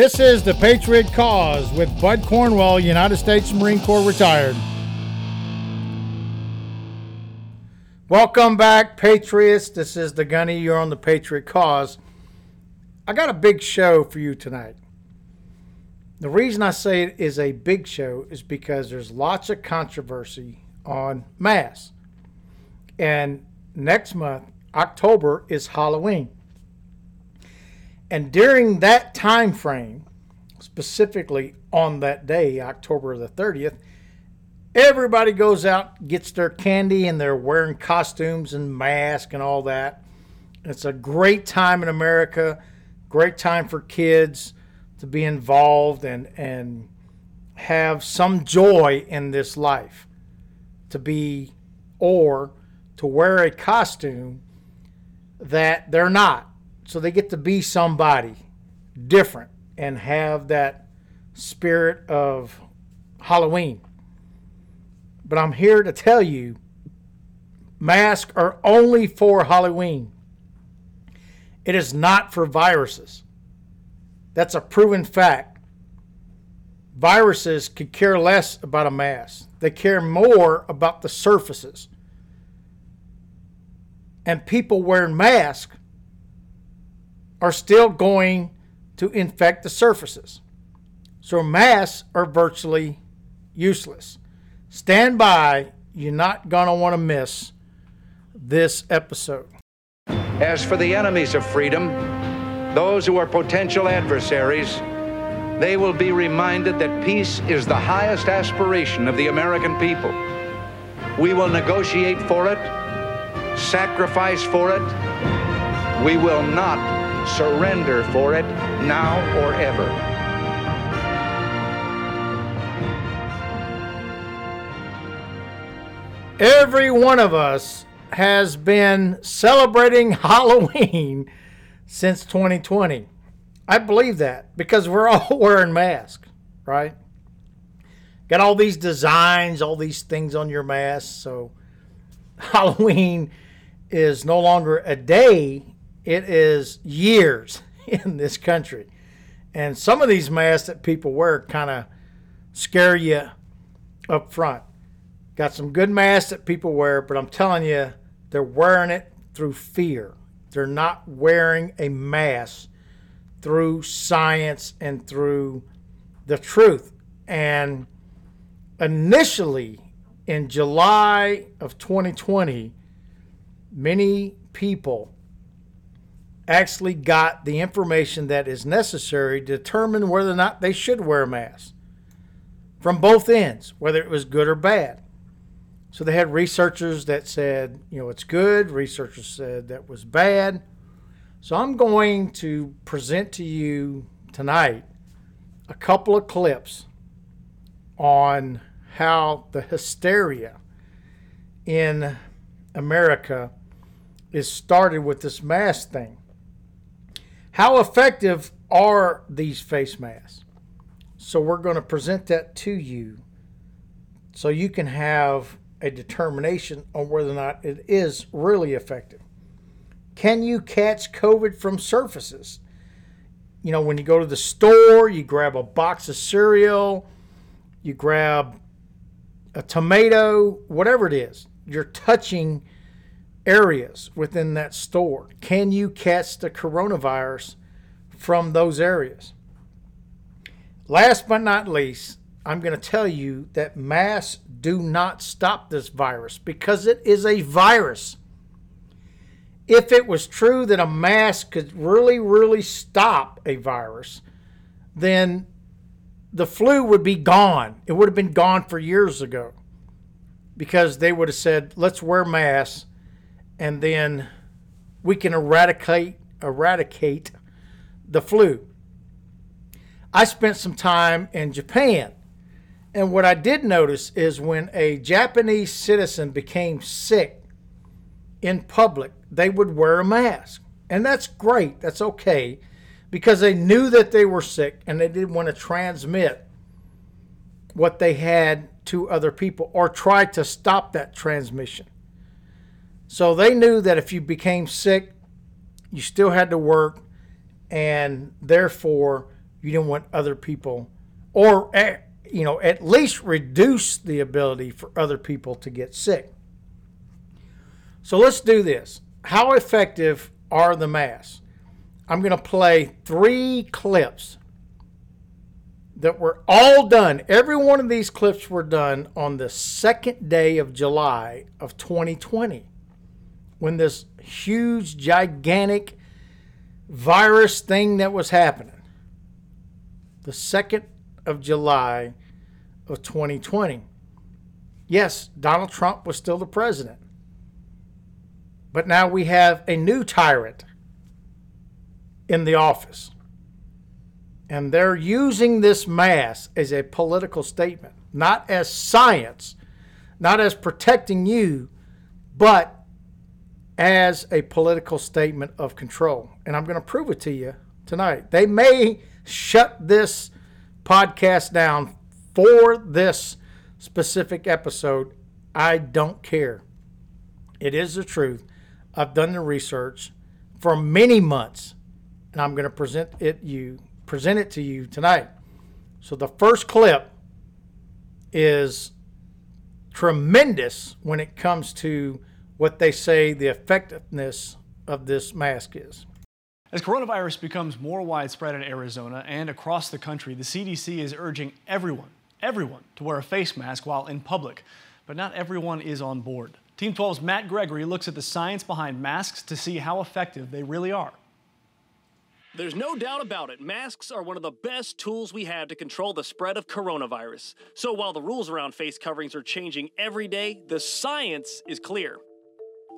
This is the Patriot Cause with Bud Cornwell, United States Marine Corps retired. Welcome back, Patriots. This is the Gunny. You're on the Patriot Cause. I got a big show for you tonight. The reason I say it is a big show is because there's lots of controversy on mass. And next month, October, is Halloween. And during that time frame, specifically on that day, October the 30th, everybody goes out, gets their candy, and they're wearing costumes and masks and all that. It's a great time in America, great time for kids to be involved and, and have some joy in this life. To be, or to wear a costume that they're not. So they get to be somebody different and have that spirit of Halloween. But I'm here to tell you masks are only for Halloween. It is not for viruses. That's a proven fact. Viruses could care less about a mask, they care more about the surfaces. And people wearing masks are still going to infect the surfaces. So masks are virtually useless. Stand by, you're not going to want to miss this episode. As for the enemies of freedom, those who are potential adversaries, they will be reminded that peace is the highest aspiration of the American people. We will negotiate for it, sacrifice for it. We will not surrender for it now or ever. Every one of us has been celebrating Halloween since 2020. I believe that because we're all wearing masks, right? Got all these designs, all these things on your mask. So Halloween is no longer a day, it is years in this country. And some of these masks that people wear kind of scare you up front. Got some good masks that people wear, but I'm telling you, they're wearing it through fear. They're not wearing a mask through science and through the truth. And initially, in July of 2020, many people actually got the information that is necessary to determine whether or not they should wear a mask from both ends, whether it was good or bad. So they had researchers that said, you know, it's good, researchers said that was bad. So I'm going to present to you tonight a couple of clips on how the hysteria in America is started with this mask thing. How effective are these face masks? So we're going to present that to you so you can have a determination on whether or not it is really effective. Can you catch COVID from surfaces? You know, when you go to the store, you grab a box of cereal, you grab a tomato, whatever it is, you're touching areas within that store. Can you catch the coronavirus from those areas? Last but not least, I'm going to tell you that masks do not stop this virus because it is a virus. If it was true that a mask could really, really stop a virus, then the flu would be gone. It would have been gone for years ago because they would have said, let's wear masks and then we can eradicate eradicate the flu. I spent some time in Japan and what I did notice is when a Japanese citizen became sick in public, they would wear a mask. And that's great. That's okay because they knew that they were sick and they didn't want to transmit what they had to other people or try to stop that transmission. So they knew that if you became sick, you still had to work and therefore You didn't want other people, or eh, you know, at least reduce the ability for other people to get sick. So let's do this. How effective are the masks? I'm going to play three clips that were all done. Every one of these clips were done on the second day of July of 2020 when this huge, gigantic virus thing that was happening. The second of July of 2020. Yes, Donald Trump was still the president. But now we have a new tyrant in the office. And they're using this mass as a political statement, not as science, not as protecting you, but as a political statement of control. And I'm going to prove it to you tonight. They may shut this podcast down for this specific episode. I don't care. It is the truth. I've done the research for many months, and I'm going to present it you present it to you tonight. So the first clip is tremendous when it comes to what they say the effectiveness of this mask is. As coronavirus becomes more widespread in Arizona and across the country, the CDC is urging everyone, everyone, to wear a face mask while in public. But not everyone is on board. Team 12's Matt Gregory looks at the science behind masks to see how effective they really are. There's no doubt about it. Masks are one of the best tools we have to control the spread of coronavirus. So while the rules around face coverings are changing every day, the science is clear.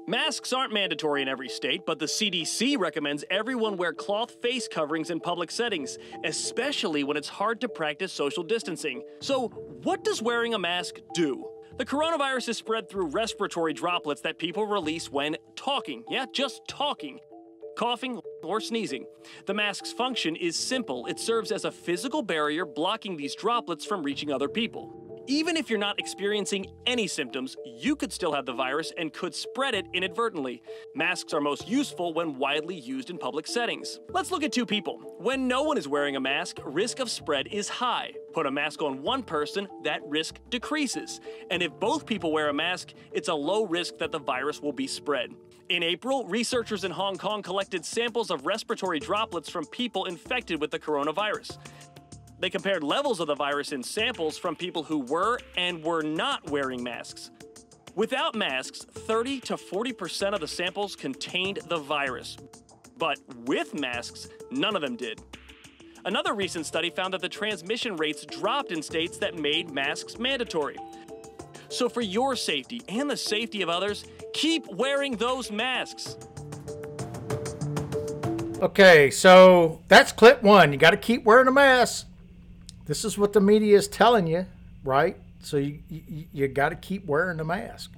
Masks aren't mandatory in every state, but the CDC recommends everyone wear cloth face coverings in public settings, especially when it's hard to practice social distancing. So, what does wearing a mask do? The coronavirus is spread through respiratory droplets that people release when talking. Yeah, just talking. Coughing or sneezing. The mask's function is simple it serves as a physical barrier blocking these droplets from reaching other people. Even if you're not experiencing any symptoms, you could still have the virus and could spread it inadvertently. Masks are most useful when widely used in public settings. Let's look at two people. When no one is wearing a mask, risk of spread is high. Put a mask on one person, that risk decreases. And if both people wear a mask, it's a low risk that the virus will be spread. In April, researchers in Hong Kong collected samples of respiratory droplets from people infected with the coronavirus. They compared levels of the virus in samples from people who were and were not wearing masks. Without masks, 30 to 40% of the samples contained the virus. But with masks, none of them did. Another recent study found that the transmission rates dropped in states that made masks mandatory. So, for your safety and the safety of others, keep wearing those masks. Okay, so that's clip one. You got to keep wearing a mask. This is what the media is telling you, right? So you you, you got to keep wearing the mask.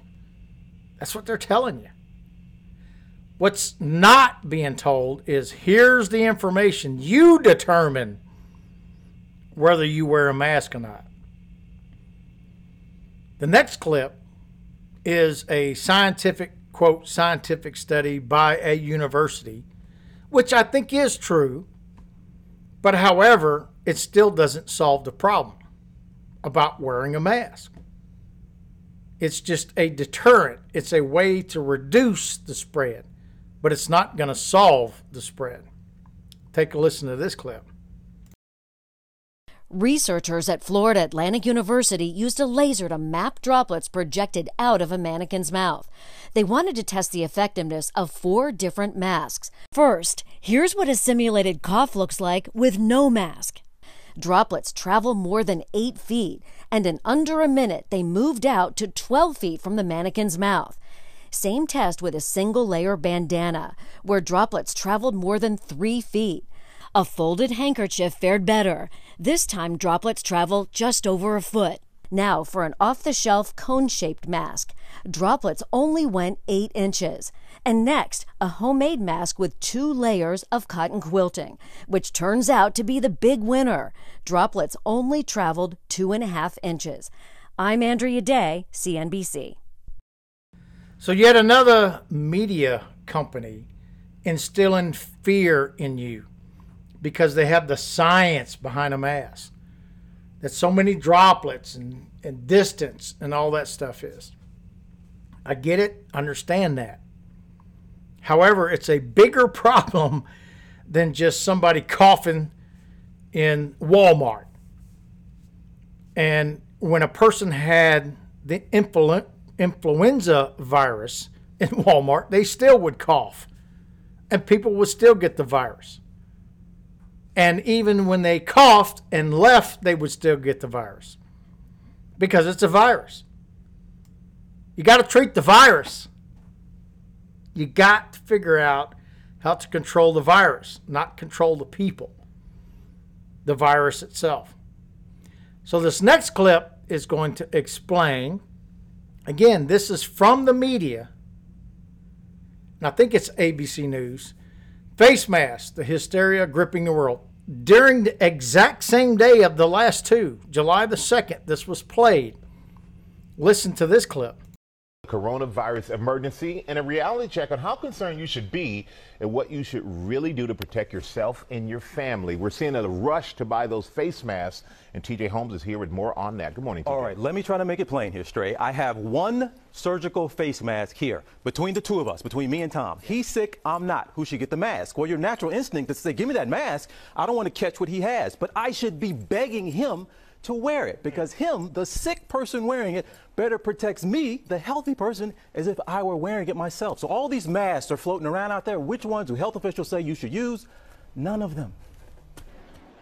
That's what they're telling you. What's not being told is here's the information. You determine whether you wear a mask or not. The next clip is a scientific, quote, scientific study by a university, which I think is true. But however, it still doesn't solve the problem about wearing a mask. It's just a deterrent, it's a way to reduce the spread, but it's not going to solve the spread. Take a listen to this clip. Researchers at Florida Atlantic University used a laser to map droplets projected out of a mannequin's mouth. They wanted to test the effectiveness of four different masks. First, here's what a simulated cough looks like with no mask. Droplets travel more than 8 feet, and in under a minute, they moved out to 12 feet from the mannequin's mouth. Same test with a single layer bandana, where droplets traveled more than 3 feet. A folded handkerchief fared better. This time, droplets travel just over a foot. Now, for an off the shelf cone shaped mask, droplets only went 8 inches. And next, a homemade mask with two layers of cotton quilting, which turns out to be the big winner. Droplets only traveled two and a half inches. I'm Andrea Day, CNBC. So, yet another media company instilling fear in you because they have the science behind a mask. That so many droplets and, and distance and all that stuff is. I get it, understand that. However, it's a bigger problem than just somebody coughing in Walmart. And when a person had the influ- influenza virus in Walmart, they still would cough and people would still get the virus. And even when they coughed and left, they would still get the virus because it's a virus. You got to treat the virus. You got to figure out how to control the virus, not control the people, the virus itself. So, this next clip is going to explain again, this is from the media, and I think it's ABC News. Face masks, the hysteria gripping the world. During the exact same day of the last two, July the 2nd, this was played. Listen to this clip coronavirus emergency and a reality check on how concerned you should be and what you should really do to protect yourself and your family. We're seeing a rush to buy those face masks, and TJ Holmes is here with more on that. Good morning, TJ. All right, let me try to make it plain here, Stray. I have one surgical face mask here between the two of us, between me and Tom. He's sick, I'm not. Who should get the mask? Well, your natural instinct is to say, give me that mask. I don't want to catch what he has, but I should be begging him to wear it because him, the sick person wearing it, better protects me, the healthy person, as if I were wearing it myself. So all these masks are floating around out there. Which ones do health officials say you should use? None of them.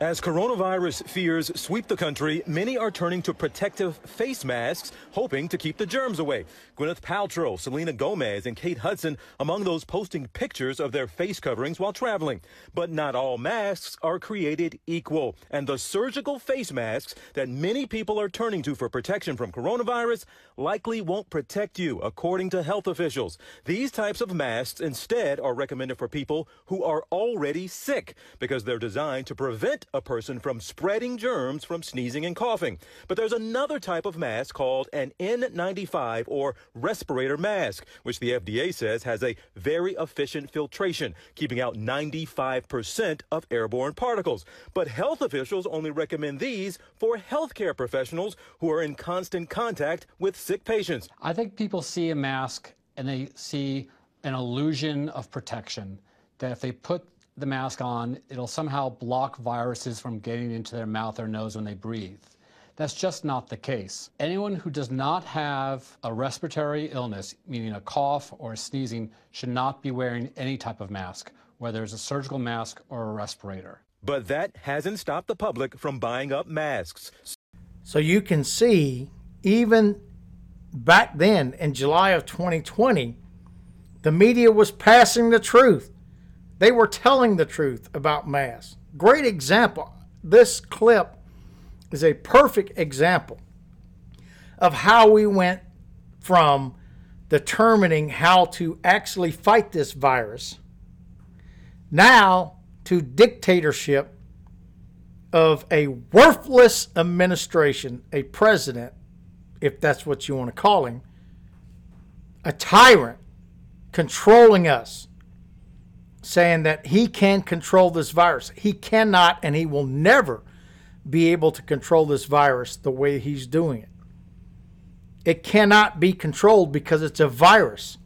As coronavirus fears sweep the country, many are turning to protective face masks, hoping to keep the germs away. Gwyneth Paltrow, Selena Gomez, and Kate Hudson among those posting pictures of their face coverings while traveling. But not all masks are created equal, and the surgical face masks that many people are turning to for protection from coronavirus likely won't protect you, according to health officials. These types of masks instead are recommended for people who are already sick because they're designed to prevent a person from spreading germs from sneezing and coughing. But there's another type of mask called an N95 or respirator mask, which the FDA says has a very efficient filtration, keeping out 95% of airborne particles. But health officials only recommend these for healthcare professionals who are in constant contact with sick patients. I think people see a mask and they see an illusion of protection that if they put the mask on, it'll somehow block viruses from getting into their mouth or nose when they breathe. That's just not the case. Anyone who does not have a respiratory illness, meaning a cough or a sneezing, should not be wearing any type of mask, whether it's a surgical mask or a respirator. But that hasn't stopped the public from buying up masks. So you can see, even back then in July of 2020, the media was passing the truth. They were telling the truth about masks. Great example. This clip is a perfect example of how we went from determining how to actually fight this virus now to dictatorship of a worthless administration, a president, if that's what you want to call him, a tyrant controlling us saying that he can control this virus. He cannot and he will never be able to control this virus the way he's doing it. It cannot be controlled because it's a virus.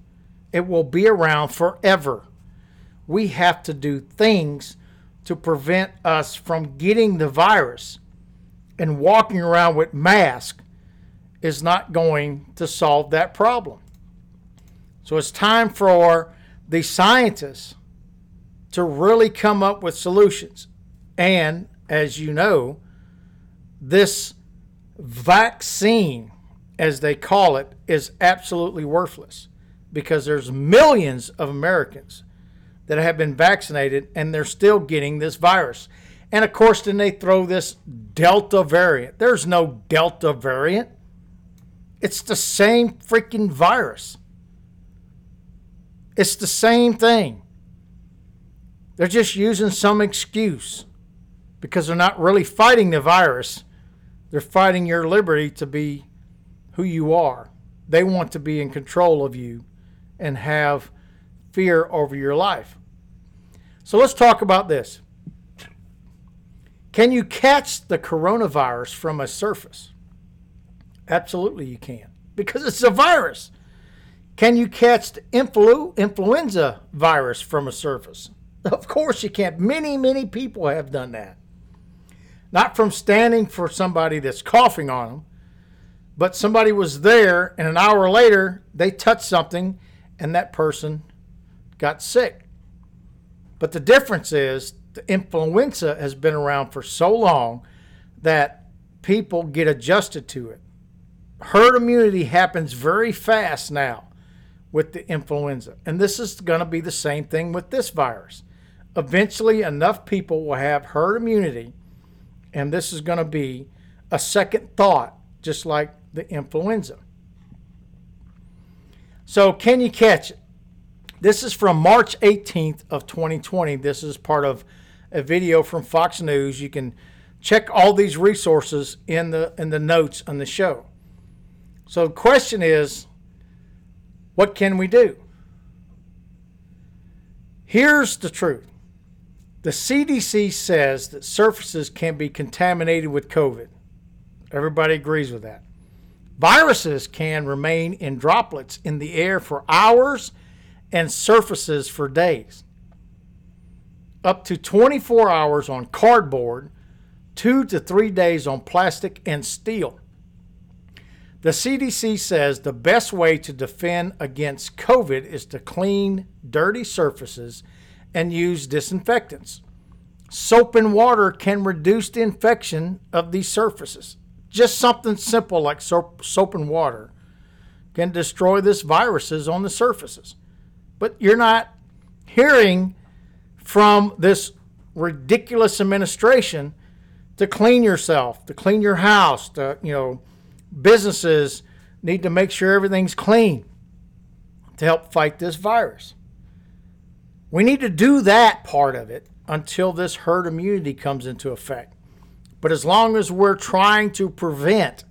It will be around forever. We have to do things to prevent us from getting the virus. And walking around with masks is not going to solve that problem. So it's time for the scientists to really come up with solutions. And as you know, this vaccine, as they call it, is absolutely worthless because there's millions of Americans that have been vaccinated and they're still getting this virus. And of course, then they throw this Delta variant. There's no Delta variant. It's the same freaking virus. It's the same thing. They're just using some excuse because they're not really fighting the virus. They're fighting your liberty to be who you are. They want to be in control of you and have fear over your life. So let's talk about this. Can you catch the coronavirus from a surface? Absolutely, you can, because it's a virus. Can you catch the influ- influenza virus from a surface? Of course you can. Many, many people have done that. Not from standing for somebody that's coughing on them, but somebody was there and an hour later they touched something and that person got sick. But the difference is the influenza has been around for so long that people get adjusted to it. Herd immunity happens very fast now with the influenza. And this is going to be the same thing with this virus. Eventually, enough people will have herd immunity, and this is going to be a second thought, just like the influenza. So, can you catch it? This is from March 18th of 2020. This is part of a video from Fox News. You can check all these resources in the in the notes on the show. So the question is, what can we do? Here's the truth. The CDC says that surfaces can be contaminated with COVID. Everybody agrees with that. Viruses can remain in droplets in the air for hours and surfaces for days. Up to 24 hours on cardboard, two to three days on plastic and steel. The CDC says the best way to defend against COVID is to clean dirty surfaces and use disinfectants. Soap and water can reduce the infection of these surfaces. Just something simple like soap, soap and water can destroy this viruses on the surfaces. But you're not hearing from this ridiculous administration to clean yourself, to clean your house, to, you know, businesses need to make sure everything's clean to help fight this virus. We need to do that part of it until this herd immunity comes into effect. But as long as we're trying to prevent,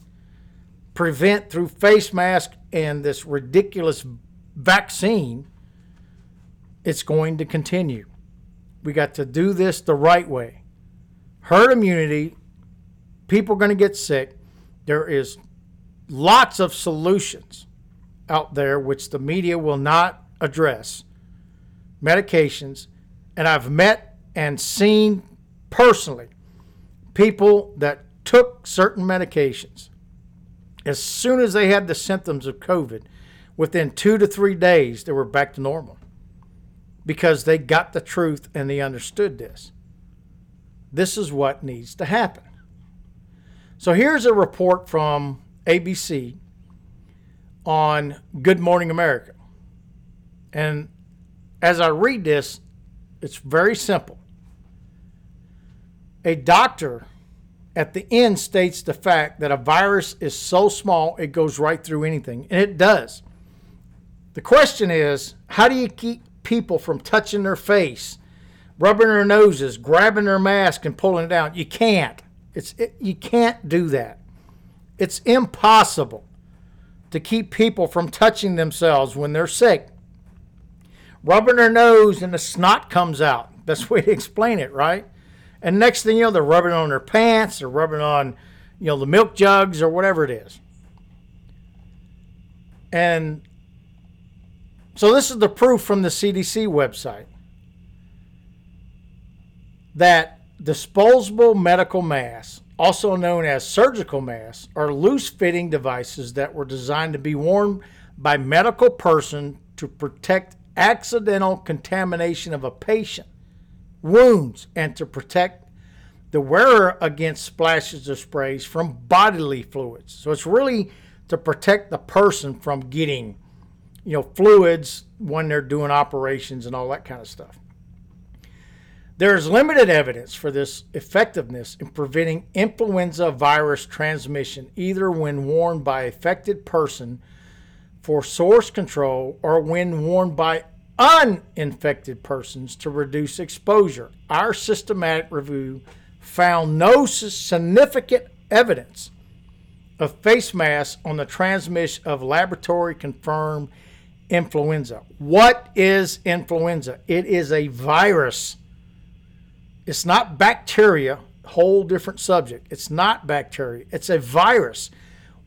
prevent through face mask and this ridiculous vaccine, it's going to continue. We got to do this the right way. Herd immunity, people are going to get sick. There is lots of solutions out there which the media will not address. Medications, and I've met and seen personally people that took certain medications. As soon as they had the symptoms of COVID, within two to three days, they were back to normal because they got the truth and they understood this. This is what needs to happen. So here's a report from ABC on Good Morning America. And as I read this, it's very simple. A doctor at the end states the fact that a virus is so small it goes right through anything, and it does. The question is how do you keep people from touching their face, rubbing their noses, grabbing their mask, and pulling it down? You can't. It's, it, you can't do that. It's impossible to keep people from touching themselves when they're sick. Rubbing their nose and the snot comes out. Best way to explain it, right? And next thing you know, they're rubbing on their pants, they're rubbing on, you know, the milk jugs or whatever it is. And so this is the proof from the CDC website that disposable medical masks also known as surgical masks, are loose fitting devices that were designed to be worn by medical person to protect accidental contamination of a patient, wounds, and to protect the wearer against splashes of sprays from bodily fluids. So it's really to protect the person from getting, you know, fluids when they're doing operations and all that kind of stuff. There is limited evidence for this effectiveness in preventing influenza virus transmission, either when worn by affected person for source control or when worn by uninfected persons to reduce exposure. Our systematic review found no significant evidence of face masks on the transmission of laboratory confirmed influenza. What is influenza? It is a virus it's not bacteria whole different subject. It's not bacteria, it's a virus.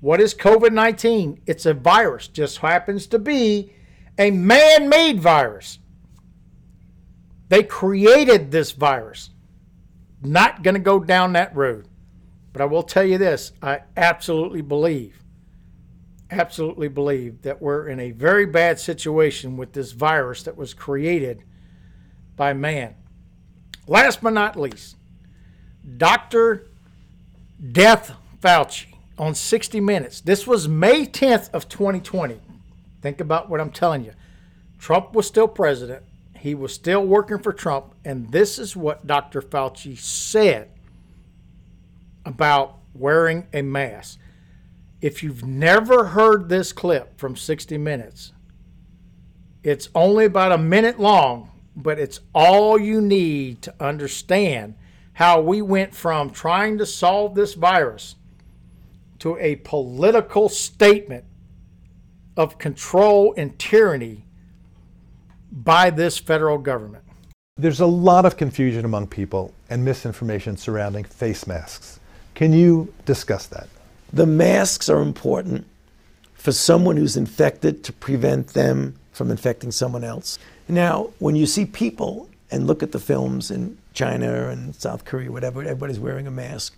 What is COVID 19? It's a virus, just happens to be a man made virus. They created this virus. Not going to go down that road. But I will tell you this I absolutely believe, absolutely believe that we're in a very bad situation with this virus that was created by man. Last but not least, Dr. Death Fauci on 60 Minutes. This was May 10th of 2020. Think about what I'm telling you. Trump was still president. He was still working for Trump, and this is what Dr. Fauci said about wearing a mask. If you've never heard this clip from 60 Minutes, it's only about a minute long, but it's all you need to understand how we went from trying to solve this virus to a political statement of control and tyranny by this federal government. There's a lot of confusion among people and misinformation surrounding face masks. Can you discuss that? The masks are important for someone who's infected to prevent them from infecting someone else. Now, when you see people and look at the films in China and South Korea, whatever, everybody's wearing a mask.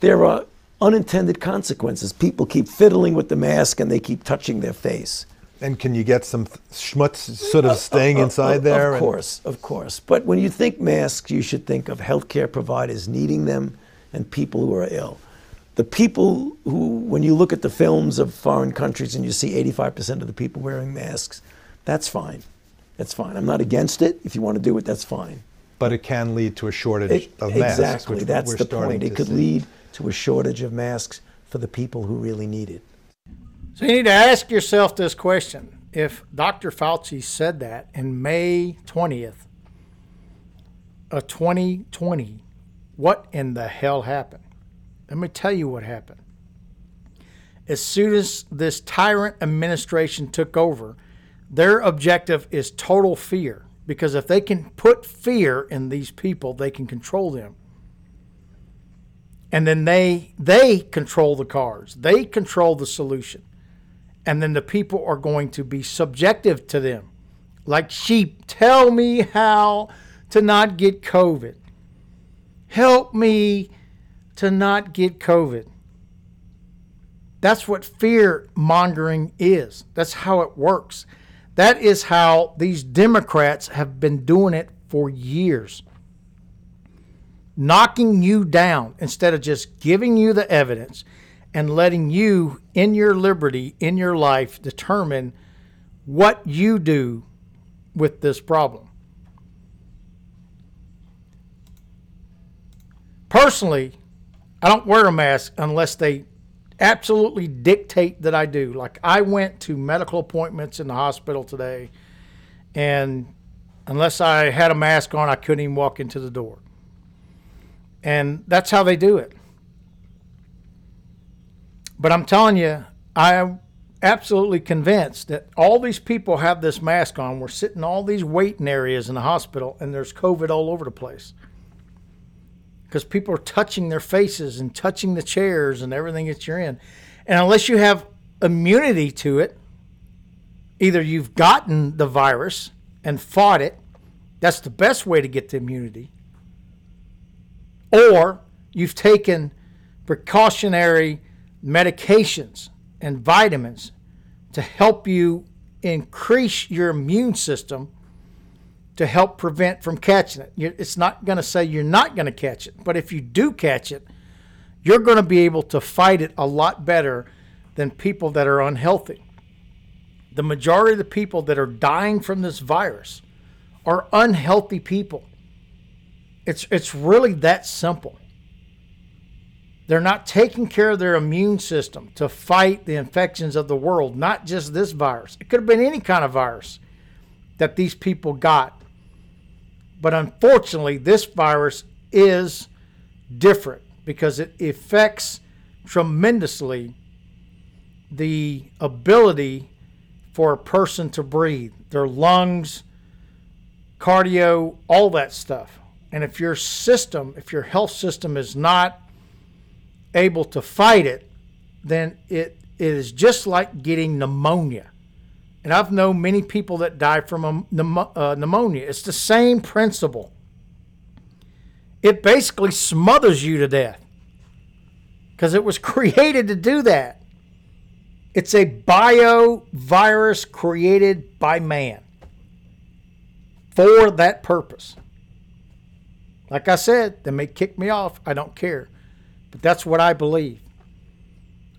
there are unintended consequences. People keep fiddling with the mask and they keep touching their face. And can you get some schmutz sort of staying uh, uh, inside uh, there? Of course, of course. But when you think masks, you should think of healthcare providers needing them and people who are ill. The people who, when you look at the films of foreign countries and you see 85% of the people wearing masks, that's fine. That's fine. I'm not against it. If you want to do it, that's fine. But it can lead to a shortage it, of masks. Exactly. That's the point. It could see. lead to a shortage of masks for the people who really need it. So you need to ask yourself this question. If Dr. Fauci said that in May 20th of 2020, what in the hell happened? Let me tell you what happened. As soon as this tyrant administration took over, their objective is total fear. Because if they can put fear in these people, they can control them and then they they control the cards they control the solution. And then the people are going to be subjective to them. Like sheep tell me how to not get covid. Help me to not get covid. That's what fear mongering is. That's how it works. That is how these democrats have been doing it for years knocking you down instead of just giving you the evidence and letting you, in your liberty, in your life, determine what you do with this problem. Personally, I don't wear a mask unless they absolutely dictate that I do. Like I went to medical appointments in the hospital today, and unless I had a mask on, I couldn't even walk into the door. And that's how they do it. But I'm telling you, I'm absolutely convinced that all these people have this mask on. We're sitting in all these waiting areas in the hospital, and there's COVID all over the place. Because people are touching their faces and touching the chairs and everything that you're in. And unless you have immunity to it, either you've gotten the virus and fought it, that's the best way to get the immunity, or you've taken precautionary medications and vitamins to help you increase your immune system to help prevent from catching it. It's not going to say you're not going to catch it, but if you do catch it, you're going to be able to fight it a lot better than people that are unhealthy. The majority of the people that are dying from this virus are unhealthy people. It's it's really that simple. They're not taking care of their immune system to fight the infections of the world, not just this virus. It could have been any kind of virus that these people got. But unfortunately, this virus is different because it affects tremendously the ability for a person to breathe, their lungs, cardio, all that stuff. And if your system, if your health system is not able to fight it, then it, it is just like getting pneumonia. And I've known many people that die from uh, pneumonia. It's the same principle. It basically smothers you to death because it was created to do that. It's a bio virus created by man for that purpose. Like I said, they may kick me off. I don't care. But that's what I believe.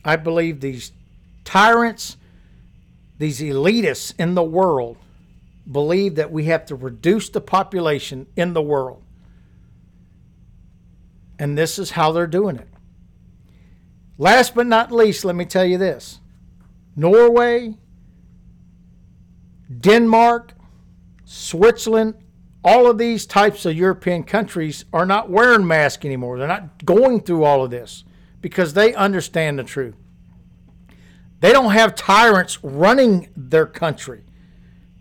I believe these tyrants, these elitists in the world, believe that we have to reduce the population in the world. And this is how they're doing it. Last but not least, let me tell you this Norway, Denmark, Switzerland, all of these types of European countries are not wearing masks anymore. They're not going through all of this because they understand the truth. They don't have tyrants running their country.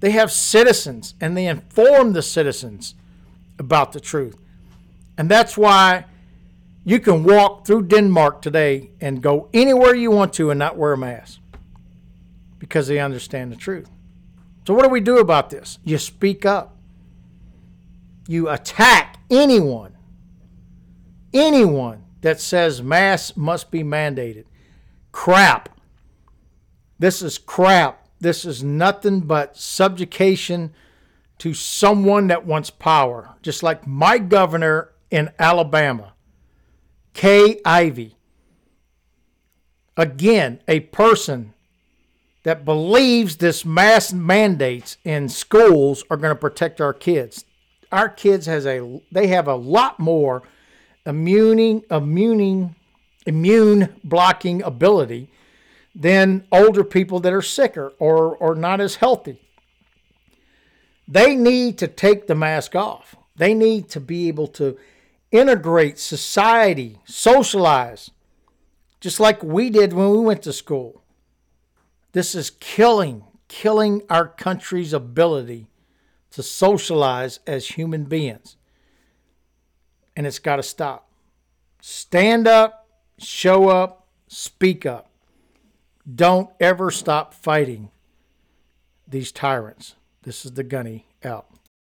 They have citizens and they inform the citizens about the truth. And that's why you can walk through Denmark today and go anywhere you want to and not wear a mask because they understand the truth. So, what do we do about this? You speak up you attack anyone, anyone that says masks must be mandated. Crap. This is crap. This is nothing but subjugation to someone that wants power. Just like my governor in Alabama, Kay Ivey. Again, a person that believes this mass mandates in schools are going to protect our kids our kids has a they have a lot more immuning immuning immune blocking ability than older people that are sicker or or not as healthy. They need to take the mask off. They need to be able to integrate society, socialize, just like we did when we went to school. This is killing, killing our country's ability to socialize as human beings. And it's got to stop. Stand up, show up, speak up. Don't ever stop fighting these tyrants. This is the Gunny out.